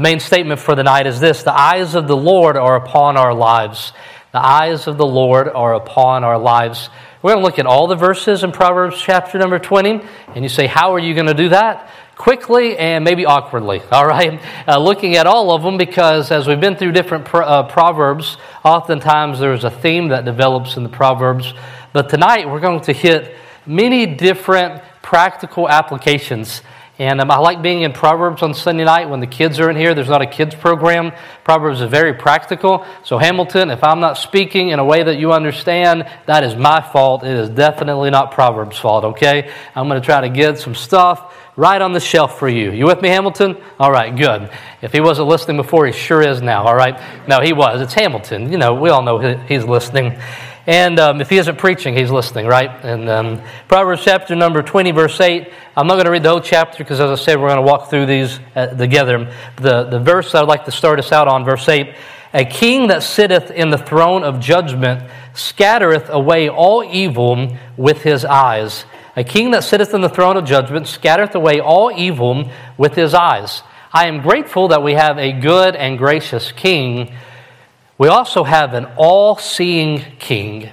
The main statement for the night is this The eyes of the Lord are upon our lives. The eyes of the Lord are upon our lives. We're going to look at all the verses in Proverbs chapter number 20. And you say, How are you going to do that? Quickly and maybe awkwardly, all right? Uh, looking at all of them because as we've been through different pro- uh, Proverbs, oftentimes there's a theme that develops in the Proverbs. But tonight we're going to hit many different practical applications and um, I like being in Proverbs on Sunday night when the kids are in here. There's not a kids program. Proverbs is very practical. So, Hamilton, if I'm not speaking in a way that you understand, that is my fault. It is definitely not Proverbs' fault, okay? I'm going to try to get some stuff right on the shelf for you. You with me, Hamilton? All right, good. If he wasn't listening before, he sure is now, all right? No, he was. It's Hamilton. You know, we all know he's listening. And um, if he isn't preaching, he's listening, right? And um, Proverbs chapter number 20, verse 8. I'm not going to read the whole chapter because, as I said, we're going to walk through these uh, together. The, the verse I'd like to start us out on, verse 8. A king that sitteth in the throne of judgment scattereth away all evil with his eyes. A king that sitteth in the throne of judgment scattereth away all evil with his eyes. I am grateful that we have a good and gracious king we also have an all seeing king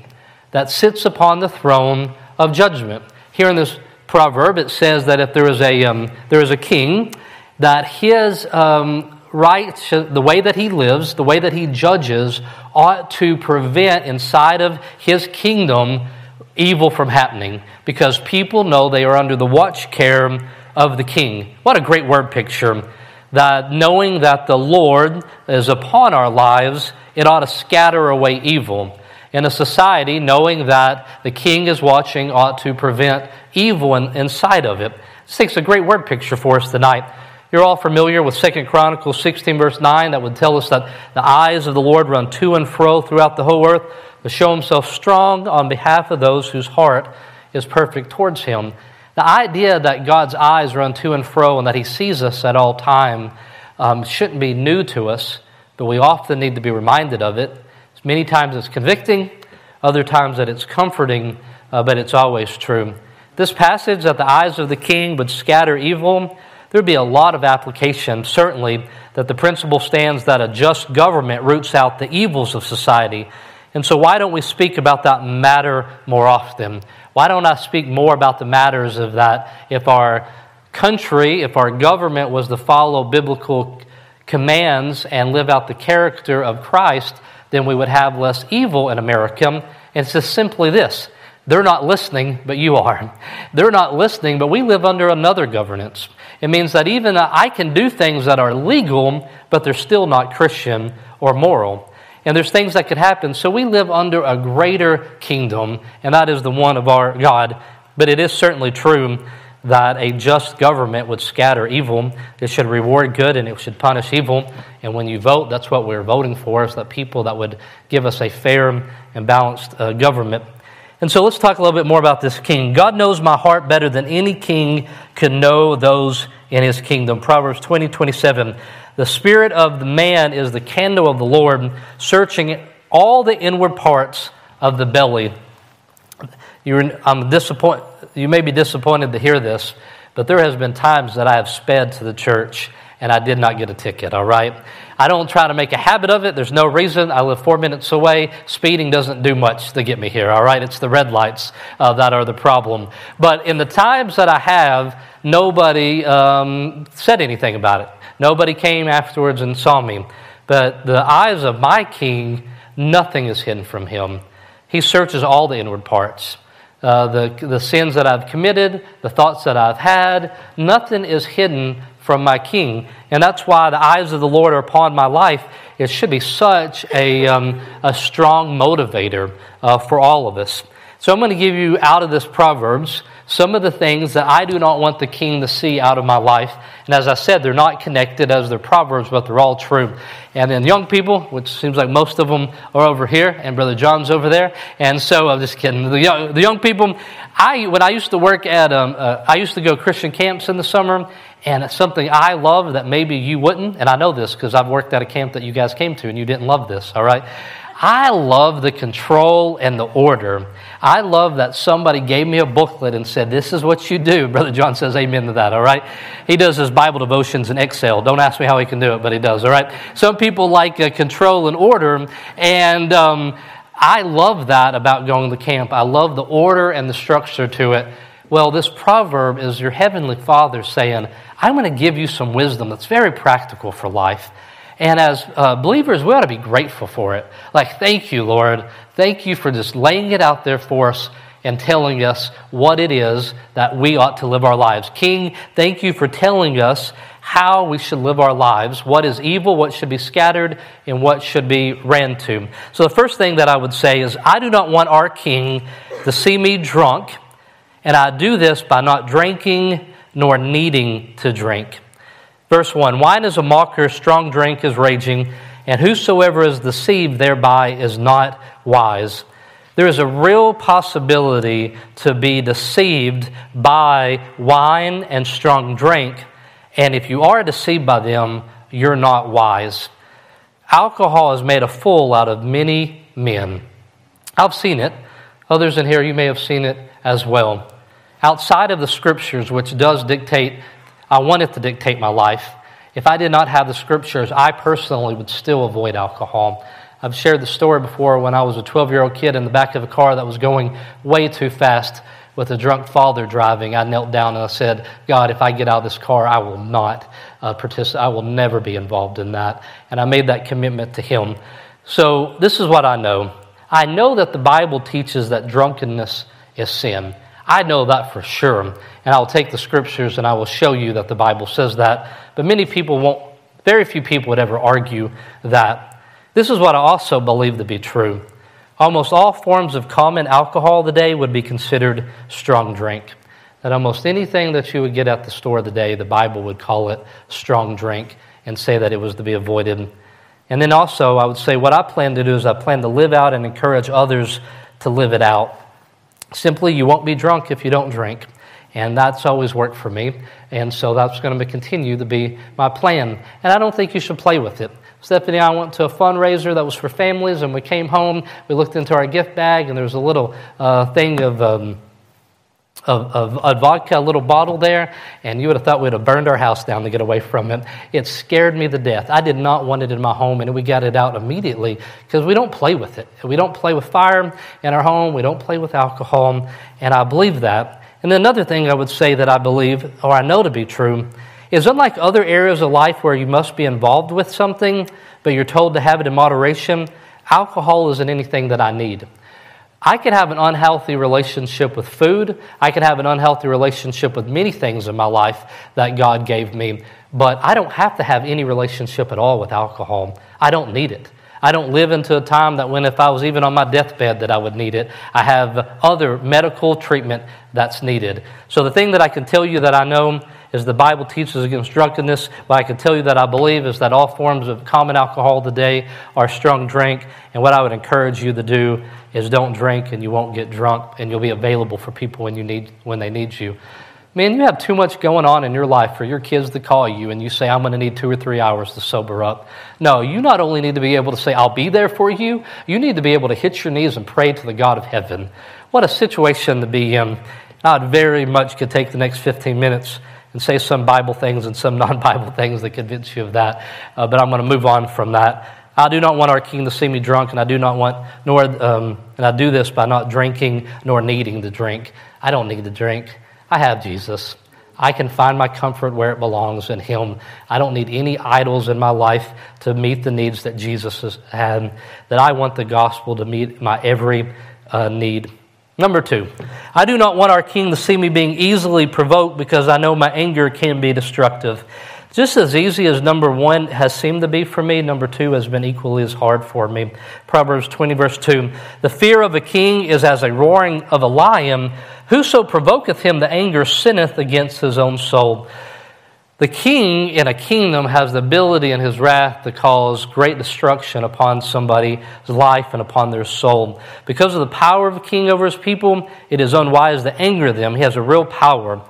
that sits upon the throne of judgment. Here in this proverb, it says that if there is a, um, there is a king, that his um, right, the way that he lives, the way that he judges, ought to prevent inside of his kingdom evil from happening because people know they are under the watch care of the king. What a great word picture that knowing that the Lord is upon our lives it ought to scatter away evil. In a society, knowing that the king is watching ought to prevent evil in, inside of it. This takes a great word picture for us tonight. You're all familiar with 2 Chronicles 16, verse 9, that would tell us that the eyes of the Lord run to and fro throughout the whole earth to show himself strong on behalf of those whose heart is perfect towards him. The idea that God's eyes run to and fro and that he sees us at all time um, shouldn't be new to us but we often need to be reminded of it. Many times it's convicting, other times that it's comforting, uh, but it's always true. This passage that the eyes of the king would scatter evil, there would be a lot of application, certainly, that the principle stands that a just government roots out the evils of society. And so, why don't we speak about that matter more often? Why don't I speak more about the matters of that if our country, if our government was to follow biblical commands and live out the character of Christ, then we would have less evil in America. And it's just simply this they're not listening, but you are. They're not listening, but we live under another governance. It means that even I can do things that are legal, but they're still not Christian or moral. And there's things that could happen. So we live under a greater kingdom, and that is the one of our God. But it is certainly true that a just government would scatter evil. It should reward good and it should punish evil. And when you vote, that's what we're voting for, is that people that would give us a fair and balanced uh, government. And so let's talk a little bit more about this king. God knows my heart better than any king could know those in his kingdom. Proverbs 20, 27. The spirit of the man is the candle of the Lord, searching all the inward parts of the belly. You're, I'm disappointed you may be disappointed to hear this, but there has been times that I have sped to the church and I did not get a ticket, all right? I don't try to make a habit of it. There's no reason. I live four minutes away. Speeding doesn't do much to get me here, all right? It's the red lights uh, that are the problem. But in the times that I have, nobody um, said anything about it. Nobody came afterwards and saw me. But the eyes of my king, nothing is hidden from him. He searches all the inward parts uh, the, the sins that I've committed, the thoughts that I've had. Nothing is hidden from my King. And that's why the eyes of the Lord are upon my life. It should be such a, um, a strong motivator uh, for all of us. So I'm going to give you out of this Proverbs some of the things that I do not want the king to see out of my life. And as I said, they're not connected as they're Proverbs, but they're all true. And then young people, which seems like most of them are over here, and Brother John's over there. And so I'm just kidding. The young, the young people, I when I used to work at, um, uh, I used to go Christian camps in the summer, and it's something I love that maybe you wouldn't. And I know this because I've worked at a camp that you guys came to, and you didn't love this. All right. I love the control and the order. I love that somebody gave me a booklet and said, This is what you do. Brother John says amen to that, all right? He does his Bible devotions in Excel. Don't ask me how he can do it, but he does, all right? Some people like uh, control and order, and um, I love that about going to camp. I love the order and the structure to it. Well, this proverb is your heavenly Father saying, I'm going to give you some wisdom that's very practical for life. And as uh, believers, we ought to be grateful for it. Like, thank you, Lord. Thank you for just laying it out there for us and telling us what it is that we ought to live our lives. King, thank you for telling us how we should live our lives, what is evil, what should be scattered, and what should be ran to. So, the first thing that I would say is I do not want our King to see me drunk, and I do this by not drinking nor needing to drink. Verse 1 Wine is a mocker, strong drink is raging, and whosoever is deceived thereby is not wise. There is a real possibility to be deceived by wine and strong drink, and if you are deceived by them, you're not wise. Alcohol has made a fool out of many men. I've seen it. Others in here, you may have seen it as well. Outside of the scriptures, which does dictate I want it to dictate my life. If I did not have the scriptures, I personally would still avoid alcohol. I've shared the story before when I was a 12 year old kid in the back of a car that was going way too fast with a drunk father driving. I knelt down and I said, God, if I get out of this car, I will not uh, participate. I will never be involved in that. And I made that commitment to Him. So this is what I know I know that the Bible teaches that drunkenness is sin. I know that for sure. And I'll take the scriptures and I will show you that the Bible says that. But many people won't, very few people would ever argue that. This is what I also believe to be true. Almost all forms of common alcohol today would be considered strong drink. That almost anything that you would get at the store today, the Bible would call it strong drink and say that it was to be avoided. And then also, I would say what I plan to do is I plan to live out and encourage others to live it out. Simply, you won't be drunk if you don't drink. And that's always worked for me. And so that's going to continue to be my plan. And I don't think you should play with it. Stephanie and I went to a fundraiser that was for families, and we came home. We looked into our gift bag, and there was a little uh, thing of. Um, of, of, vodka, a little bottle there, and you would have thought we'd have burned our house down to get away from it. It scared me to death. I did not want it in my home, and we got it out immediately because we don't play with it. We don't play with fire in our home, we don't play with alcohol, and I believe that. And another thing I would say that I believe, or I know to be true, is unlike other areas of life where you must be involved with something, but you're told to have it in moderation, alcohol isn't anything that I need. I could have an unhealthy relationship with food. I could have an unhealthy relationship with many things in my life that God gave me, but I don't have to have any relationship at all with alcohol. I don't need it. I don't live into a time that when if I was even on my deathbed that I would need it. I have other medical treatment that's needed. So the thing that I can tell you that I know is the Bible teaches against drunkenness. What I can tell you that I believe is that all forms of common alcohol today are strong drink. And what I would encourage you to do is don't drink and you won't get drunk and you'll be available for people when, you need, when they need you. Man, you have too much going on in your life for your kids to call you and you say, I'm going to need two or three hours to sober up. No, you not only need to be able to say, I'll be there for you, you need to be able to hit your knees and pray to the God of heaven. What a situation to be in. I very much could take the next 15 minutes and say some Bible things and some non Bible things that convince you of that. Uh, but I'm going to move on from that. I do not want our king to see me drunk, and I do not want, nor, um, and I do this by not drinking nor needing to drink. I don't need to drink. I have Jesus. I can find my comfort where it belongs in Him. I don't need any idols in my life to meet the needs that Jesus has had, that I want the gospel to meet my every uh, need. Number two, I do not want our king to see me being easily provoked because I know my anger can be destructive. Just as easy as number one has seemed to be for me, number two has been equally as hard for me. Proverbs 20, verse 2 The fear of a king is as a roaring of a lion. Whoso provoketh him to anger sinneth against his own soul. The king in a kingdom has the ability in his wrath to cause great destruction upon somebody's life and upon their soul. Because of the power of a king over his people, it is unwise to anger them. He has a real power.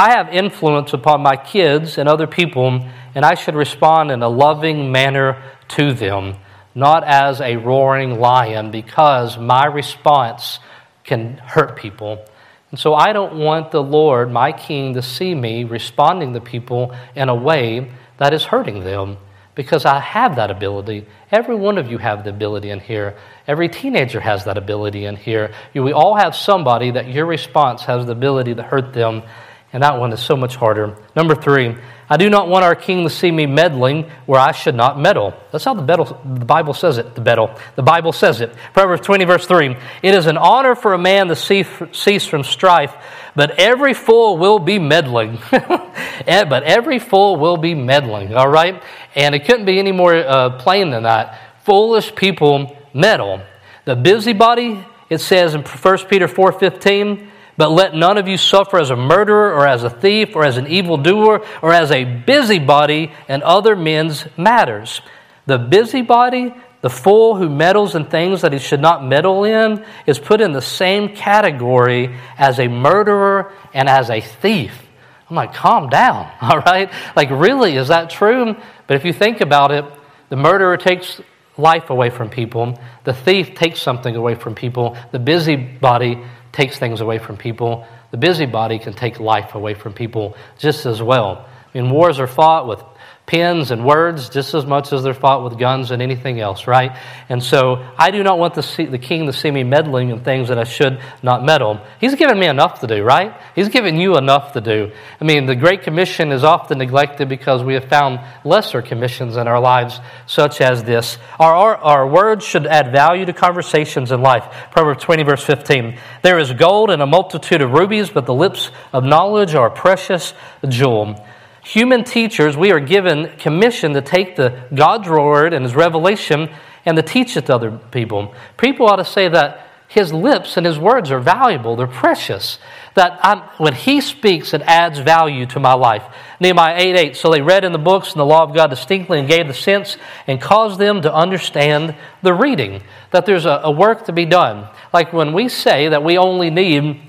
I have influence upon my kids and other people, and I should respond in a loving manner to them, not as a roaring lion, because my response can hurt people. And so I don't want the Lord, my King, to see me responding to people in a way that is hurting them because I have that ability. Every one of you have the ability in here. Every teenager has that ability in here. We all have somebody that your response has the ability to hurt them, and that one is so much harder. Number three, I do not want our king to see me meddling where I should not meddle. That's how the, the Bible says it. The meddle. The Bible says it. Proverbs 20, verse 3. It is an honor for a man to cease from strife, but every fool will be meddling. Eh, but every fool will be meddling, all right? And it couldn't be any more uh, plain than that. Foolish people meddle. The busybody, it says in 1 Peter 4.15, but let none of you suffer as a murderer or as a thief or as an evildoer or as a busybody in other men's matters. The busybody, the fool who meddles in things that he should not meddle in, is put in the same category as a murderer and as a thief. I'm like, calm down, all right? Like, really, is that true? But if you think about it, the murderer takes life away from people, the thief takes something away from people, the busybody takes things away from people. The busybody can take life away from people just as well. I mean, wars are fought with pens and words just as much as they're fought with guns and anything else, right? And so I do not want the, see, the king to see me meddling in things that I should not meddle. He's given me enough to do, right? He's given you enough to do. I mean, the Great Commission is often neglected because we have found lesser commissions in our lives, such as this. Our, our, our words should add value to conversations in life. Proverbs 20, verse 15. There is gold and a multitude of rubies, but the lips of knowledge are a precious jewel human teachers, we are given commission to take the God's word and his revelation and to teach it to other people. People ought to say that his lips and his words are valuable, they're precious. That I'm, when he speaks, it adds value to my life. Nehemiah 8 8. So they read in the books and the law of God distinctly and gave the sense and caused them to understand the reading. That there's a, a work to be done. Like when we say that we only need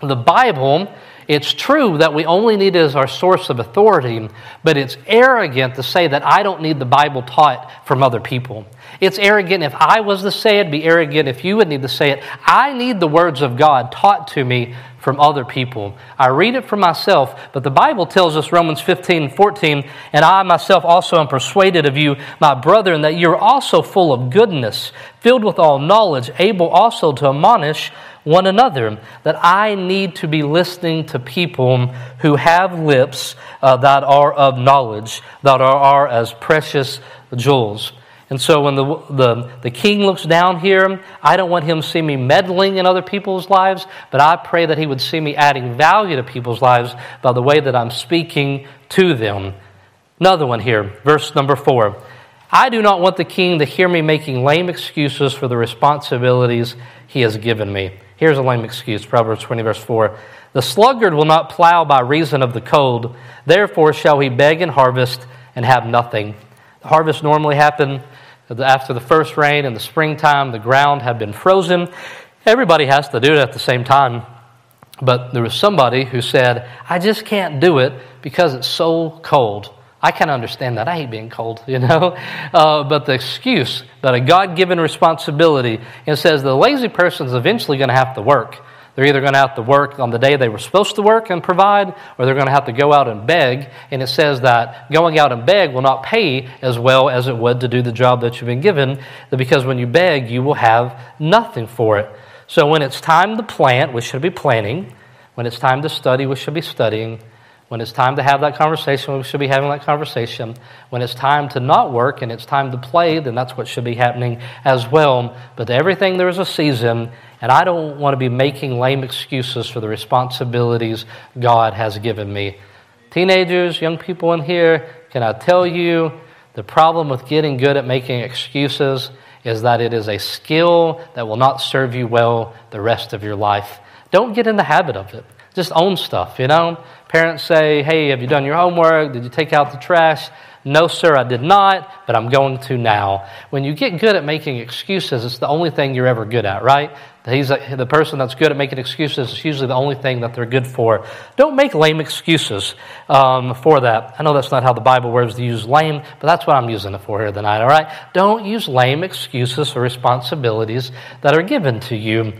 the Bible it's true that we only need it as our source of authority, but it's arrogant to say that I don't need the Bible taught from other people. It's arrogant if I was to say it, be arrogant if you would need to say it. I need the words of God taught to me from other people. I read it for myself, but the Bible tells us, Romans 15 14, and I myself also am persuaded of you, my brethren, that you're also full of goodness, filled with all knowledge, able also to admonish one another, that I need to be listening to people who have lips uh, that are of knowledge, that are, are as precious jewels. And so when the, the, the king looks down here, I don't want him to see me meddling in other people's lives, but I pray that he would see me adding value to people's lives by the way that I'm speaking to them. Another one here, verse number four. I do not want the king to hear me making lame excuses for the responsibilities he has given me. Here's a lame excuse Proverbs 20, verse 4. The sluggard will not plow by reason of the cold, therefore shall he beg and harvest and have nothing. The harvest normally happened after the first rain in the springtime. The ground had been frozen. Everybody has to do it at the same time. But there was somebody who said, I just can't do it because it's so cold. I can understand that. I hate being cold, you know. Uh, but the excuse that a God given responsibility, it says the lazy person is eventually going to have to work. They're either going to have to work on the day they were supposed to work and provide, or they're going to have to go out and beg. And it says that going out and beg will not pay as well as it would to do the job that you've been given, because when you beg, you will have nothing for it. So when it's time to plant, we should be planting. When it's time to study, we should be studying. When it's time to have that conversation, we should be having that conversation. When it's time to not work and it's time to play, then that's what should be happening as well. But everything, there is a season, and I don't want to be making lame excuses for the responsibilities God has given me. Teenagers, young people in here, can I tell you the problem with getting good at making excuses is that it is a skill that will not serve you well the rest of your life. Don't get in the habit of it. Just own stuff, you know? Parents say, hey, have you done your homework? Did you take out the trash? No, sir, I did not, but I'm going to now. When you get good at making excuses, it's the only thing you're ever good at, right? He's a, the person that's good at making excuses is usually the only thing that they're good for. Don't make lame excuses um, for that. I know that's not how the Bible words to use lame, but that's what I'm using it for here tonight, all right? Don't use lame excuses for responsibilities that are given to you.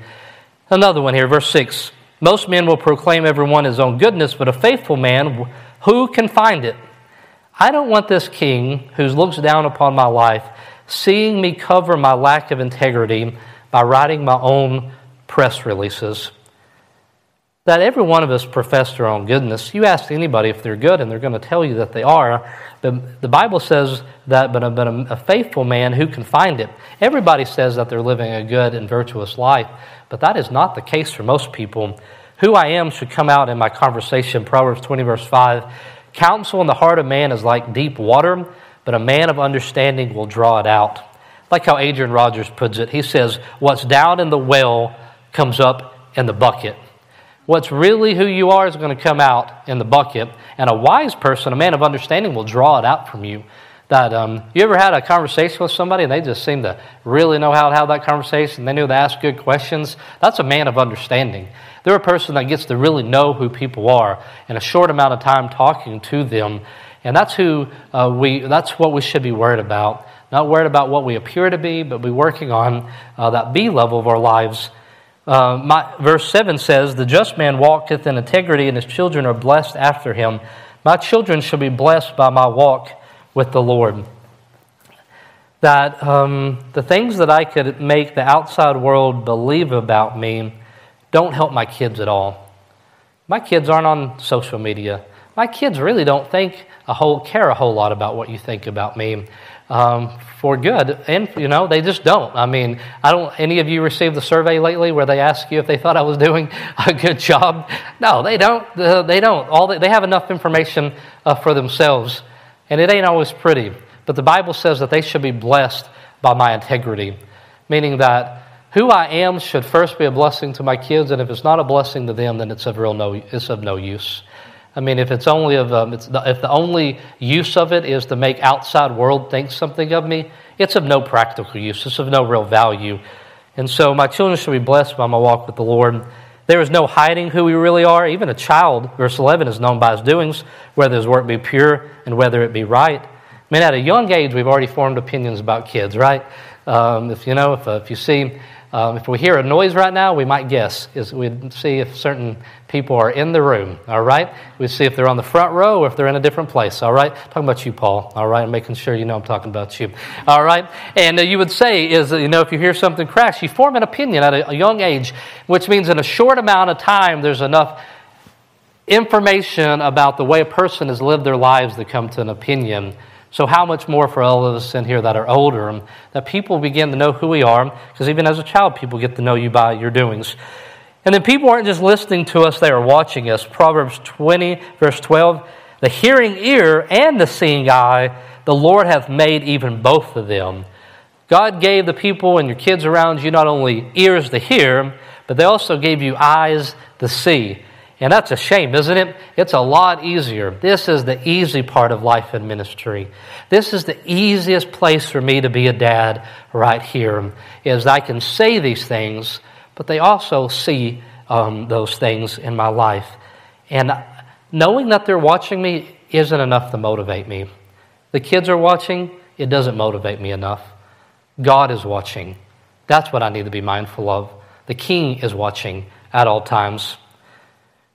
Another one here, verse 6. Most men will proclaim everyone his own goodness, but a faithful man, who can find it? I don't want this king who looks down upon my life seeing me cover my lack of integrity by writing my own press releases. That every one of us profess their own goodness. You ask anybody if they're good, and they're going to tell you that they are. But the Bible says that, but a, but a, a faithful man who can find it. Everybody says that they're living a good and virtuous life, but that is not the case for most people. Who I am should come out in my conversation. Proverbs 20, verse 5. Counsel in the heart of man is like deep water, but a man of understanding will draw it out. Like how Adrian Rogers puts it, he says, What's down in the well comes up in the bucket. What's really who you are is going to come out in the bucket, and a wise person, a man of understanding, will draw it out from you. That um, you ever had a conversation with somebody and they just seem to really know how to have that conversation? They know to ask good questions. That's a man of understanding. They're a person that gets to really know who people are in a short amount of time talking to them, and that's who uh, we. That's what we should be worried about. Not worried about what we appear to be, but be working on uh, that B level of our lives. Uh, my, verse 7 says, The just man walketh in integrity, and his children are blessed after him. My children shall be blessed by my walk with the Lord. That um, the things that I could make the outside world believe about me don't help my kids at all. My kids aren't on social media. My kids really don't think a whole care a whole lot about what you think about me um, for good, and you know they just don't. I mean, I don't. Any of you received the survey lately where they ask you if they thought I was doing a good job? No, they don't. Uh, they don't. All they, they have enough information uh, for themselves, and it ain't always pretty. But the Bible says that they should be blessed by my integrity, meaning that who I am should first be a blessing to my kids, and if it's not a blessing to them, then it's of real no. It's of no use. I mean, if it's only of um, it's the, if the only use of it is to make outside world think something of me, it's of no practical use. It's of no real value. And so, my children should be blessed by my walk with the Lord. There is no hiding who we really are. Even a child, verse 11, is known by his doings, whether his work be pure and whether it be right. I mean, at a young age, we've already formed opinions about kids, right? Um, if you know, if, uh, if you see um, if we hear a noise right now, we might guess. Is we'd see if certain people are in the room. All right, we see if they're on the front row or if they're in a different place. All right, talking about you, Paul. All right, I'm making sure you know I'm talking about you. All right, and uh, you would say is you know if you hear something crash, you form an opinion at a, a young age, which means in a short amount of time there's enough information about the way a person has lived their lives to come to an opinion. So, how much more for all of us in here that are older, um, that people begin to know who we are, because even as a child, people get to know you by your doings. And then people aren't just listening to us, they are watching us. Proverbs 20, verse 12 The hearing ear and the seeing eye, the Lord hath made even both of them. God gave the people and your kids around you not only ears to hear, but they also gave you eyes to see. And that's a shame, isn't it? It's a lot easier. This is the easy part of life and ministry. This is the easiest place for me to be a dad right here, is I can say these things, but they also see um, those things in my life. And knowing that they're watching me isn't enough to motivate me. The kids are watching, it doesn't motivate me enough. God is watching. That's what I need to be mindful of. The king is watching at all times.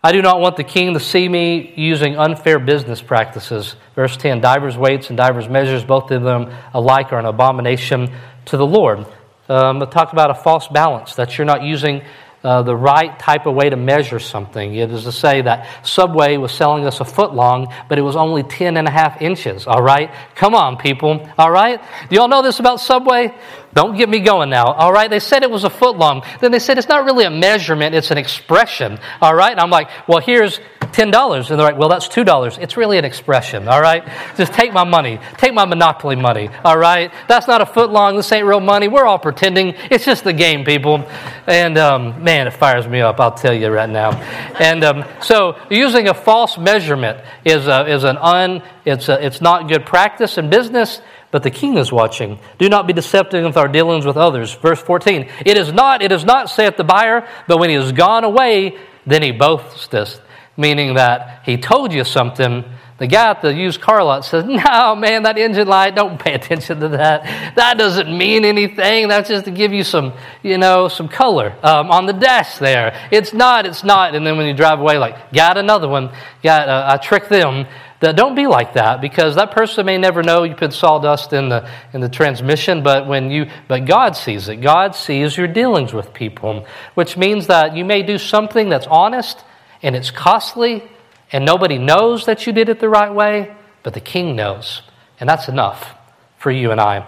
I do not want the king to see me using unfair business practices. Verse 10 divers weights and divers measures, both of them alike are an abomination to the Lord. Um, talk about a false balance, that you're not using uh, the right type of way to measure something. It is to say that Subway was selling us a foot long, but it was only 10 and a half inches, all right? Come on, people, all right? Do y'all know this about Subway? Don't get me going now, all right? They said it was a foot long. Then they said it's not really a measurement, it's an expression, all right? And I'm like, well, here's $10. And they're like, well, that's $2. It's really an expression, all right? Just take my money. Take my Monopoly money, all right? That's not a foot long. This ain't real money. We're all pretending. It's just the game, people. And um, man, it fires me up, I'll tell you right now. And um, so using a false measurement is, a, is an un, it's, a, it's not good practice in business but the king is watching. Do not be deceptive with our dealings with others. Verse 14. It is not, it is not, saith the buyer, but when he is gone away, then he boasteth. Meaning that he told you something. The guy at the used car lot says, No, man, that engine light, don't pay attention to that. That doesn't mean anything. That's just to give you some, you know, some color um, on the dash there. It's not, it's not. And then when you drive away, like, got another one, got, uh, I tricked them. That don't be like that because that person may never know you put sawdust in the in the transmission, but when you but God sees it. God sees your dealings with people, which means that you may do something that's honest and it's costly and nobody knows that you did it the right way, but the king knows. And that's enough for you and I.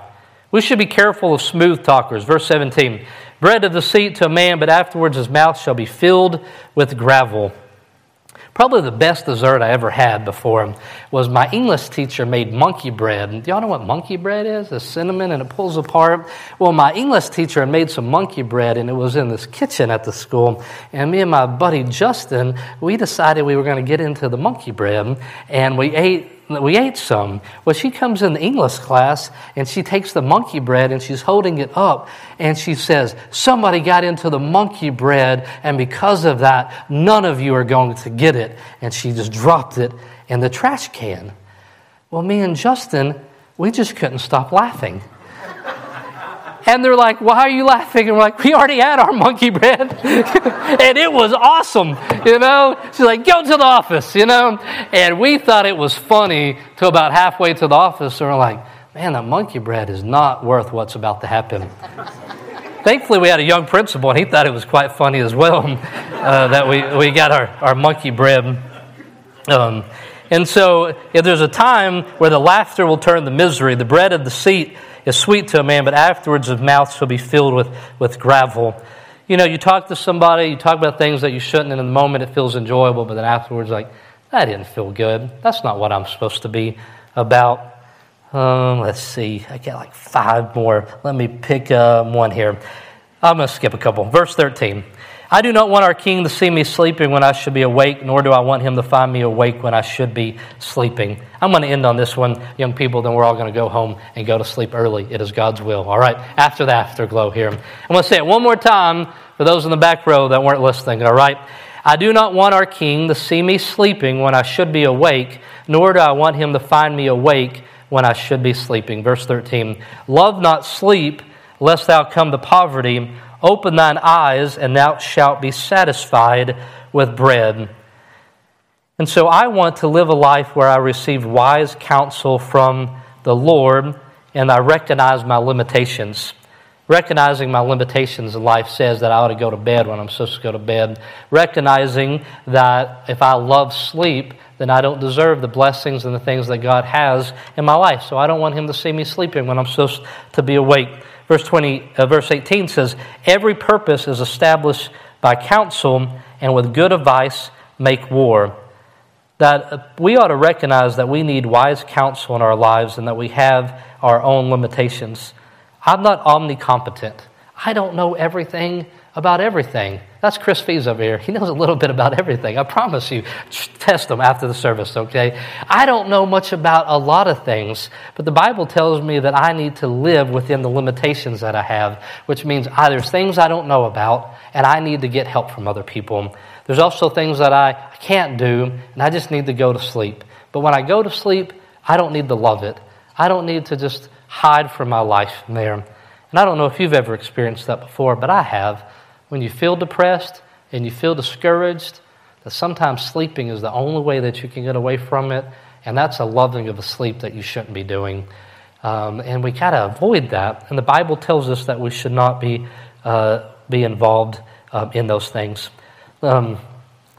We should be careful of smooth talkers. Verse 17 Bread of the seat to a man, but afterwards his mouth shall be filled with gravel. Probably the best dessert I ever had before was my English teacher made monkey bread. Do y'all know what monkey bread is? It's cinnamon and it pulls apart. Well, my English teacher had made some monkey bread and it was in this kitchen at the school. And me and my buddy Justin, we decided we were going to get into the monkey bread and we ate we ate some. Well, she comes in the English class and she takes the monkey bread and she's holding it up and she says, Somebody got into the monkey bread, and because of that, none of you are going to get it. And she just dropped it in the trash can. Well, me and Justin, we just couldn't stop laughing. And they're like, Why are you laughing? And we're like, We already had our monkey bread. and it was awesome, you know? She's like, Go to the office, you know? And we thought it was funny till about halfway to the office. And we're like, Man, that monkey bread is not worth what's about to happen. Thankfully, we had a young principal, and he thought it was quite funny as well uh, that we, we got our, our monkey bread. Um, and so, if there's a time where the laughter will turn to misery, the bread of the seat is sweet to a man, but afterwards his mouth shall be filled with, with gravel. You know, you talk to somebody, you talk about things that you shouldn't, and in the moment it feels enjoyable, but then afterwards, like, that didn't feel good. That's not what I'm supposed to be about. Um, let's see, I got like five more. Let me pick uh, one here. I'm going to skip a couple. Verse 13. I do not want our king to see me sleeping when I should be awake, nor do I want him to find me awake when I should be sleeping. I'm going to end on this one, young people, then we're all going to go home and go to sleep early. It is God's will. All right, after the afterglow here. I'm going to say it one more time for those in the back row that weren't listening. All right. I do not want our king to see me sleeping when I should be awake, nor do I want him to find me awake when I should be sleeping. Verse 13 Love not sleep, lest thou come to poverty. Open thine eyes, and thou shalt be satisfied with bread. And so I want to live a life where I receive wise counsel from the Lord and I recognize my limitations. Recognizing my limitations in life says that I ought to go to bed when I'm supposed to go to bed. Recognizing that if I love sleep, then I don't deserve the blessings and the things that God has in my life. So I don't want Him to see me sleeping when I'm supposed to be awake. Verse 20, uh, verse 18 says, Every purpose is established by counsel, and with good advice make war. That uh, we ought to recognize that we need wise counsel in our lives and that we have our own limitations. I'm not omnicompetent. I don't know everything about everything. That's Chris Fees over here. He knows a little bit about everything. I promise you. Test him after the service, okay? I don't know much about a lot of things, but the Bible tells me that I need to live within the limitations that I have, which means either there's things I don't know about, and I need to get help from other people. There's also things that I can't do, and I just need to go to sleep. But when I go to sleep, I don't need to love it. I don't need to just hide from my life there. And I don't know if you've ever experienced that before, but I have when you feel depressed and you feel discouraged, that sometimes sleeping is the only way that you can get away from it, and that's a loving of a sleep that you shouldn't be doing. Um, and we got to avoid that. And the Bible tells us that we should not be, uh, be involved uh, in those things. Um,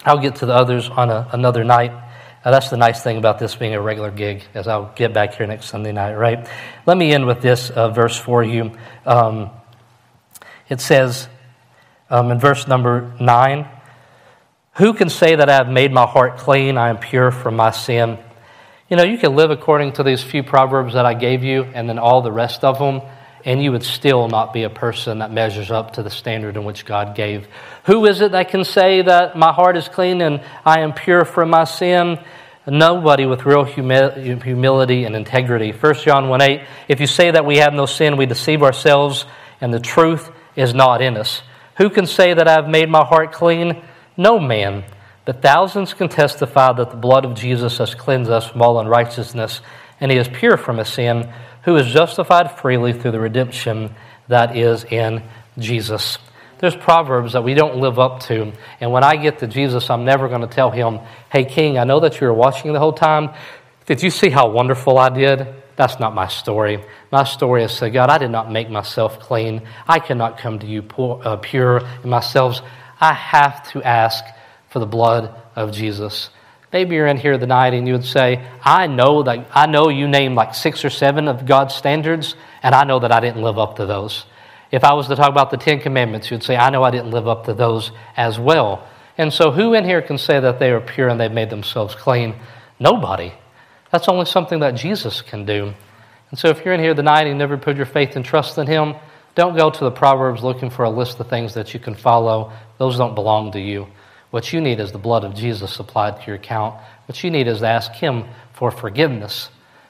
I'll get to the others on a, another night. Uh, that's the nice thing about this being a regular gig, as I'll get back here next Sunday night, right? Let me end with this uh, verse for you. Um, it says, um, in verse number 9. Who can say that I have made my heart clean? I am pure from my sin. You know, you can live according to these few proverbs that I gave you and then all the rest of them, and you would still not be a person that measures up to the standard in which God gave. Who is it that can say that my heart is clean and I am pure from my sin? Nobody with real humi- humility and integrity. 1 John 1 8, if you say that we have no sin, we deceive ourselves, and the truth is not in us. Who can say that I have made my heart clean? No man. But thousands can testify that the blood of Jesus has cleansed us from all unrighteousness, and he is pure from his sin, who is justified freely through the redemption that is in Jesus. There's proverbs that we don't live up to. And when I get to Jesus, I'm never going to tell him, Hey, King, I know that you were watching the whole time. Did you see how wonderful I did? That's not my story. My story is say, God, I did not make myself clean. I cannot come to you poor, uh, pure in myself. I have to ask for the blood of Jesus. Maybe you're in here tonight and you would say, I know that I know you named like six or seven of God's standards, and I know that I didn't live up to those. If I was to talk about the Ten Commandments, you'd say, I know I didn't live up to those as well. And so, who in here can say that they are pure and they've made themselves clean? Nobody. That's only something that Jesus can do. And so, if you're in here tonight and you never put your faith and trust in Him, don't go to the Proverbs looking for a list of things that you can follow. Those don't belong to you. What you need is the blood of Jesus applied to your account. What you need is to ask Him for forgiveness.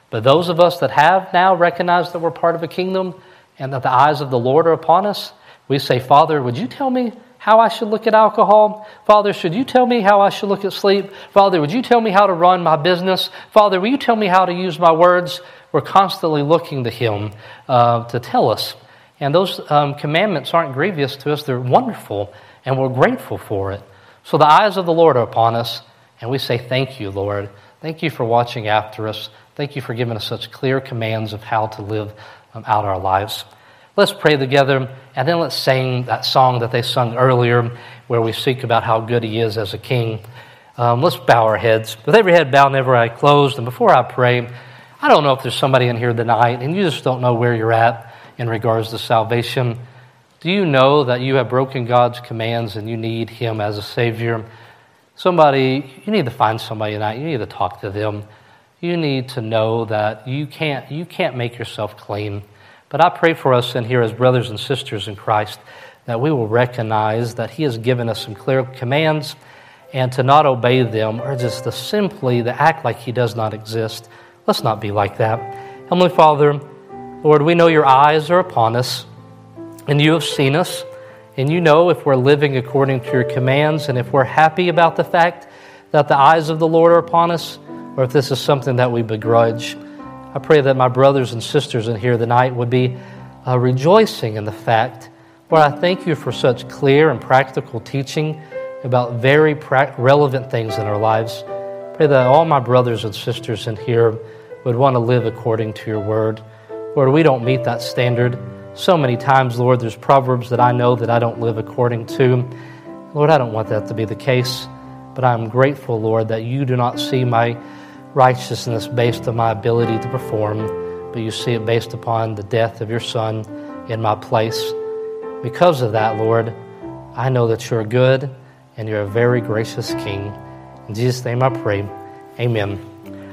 But those of us that have now recognized that we're part of a kingdom and that the eyes of the Lord are upon us, we say, Father, would you tell me how I should look at alcohol? Father, should you tell me how I should look at sleep? Father, would you tell me how to run my business? Father, will you tell me how to use my words? We're constantly looking to Him uh, to tell us. And those um, commandments aren't grievous to us, they're wonderful, and we're grateful for it. So the eyes of the Lord are upon us, and we say, Thank you, Lord. Thank you for watching after us. Thank you for giving us such clear commands of how to live um, out our lives. Let's pray together, and then let's sing that song that they sung earlier, where we speak about how good He is as a King. Um, let's bow our heads. With every head bowed and every eye closed, and before I pray, I don't know if there's somebody in here tonight, and you just don't know where you're at in regards to salvation. Do you know that you have broken God's commands and you need Him as a Savior? Somebody, you need to find somebody tonight. You need to talk to them. You need to know that you can't, you can't make yourself clean. But I pray for us in here as brothers and sisters in Christ that we will recognize that He has given us some clear commands and to not obey them or just to simply to act like He does not exist. Let's not be like that. Heavenly Father, Lord, we know your eyes are upon us, and you have seen us, and you know if we're living according to your commands, and if we're happy about the fact that the eyes of the Lord are upon us, or if this is something that we begrudge. I pray that my brothers and sisters in here tonight would be uh, rejoicing in the fact. Lord, I thank you for such clear and practical teaching about very pra- relevant things in our lives. Pray that all my brothers and sisters in here would want to live according to your word. Lord, we don't meet that standard. So many times, Lord, there's proverbs that I know that I don't live according to. Lord, I don't want that to be the case, but I'm grateful, Lord, that you do not see my righteousness based on my ability to perform, but you see it based upon the death of your Son in my place. Because of that, Lord, I know that you're good and you're a very gracious King. In Jesus' name I pray. Amen.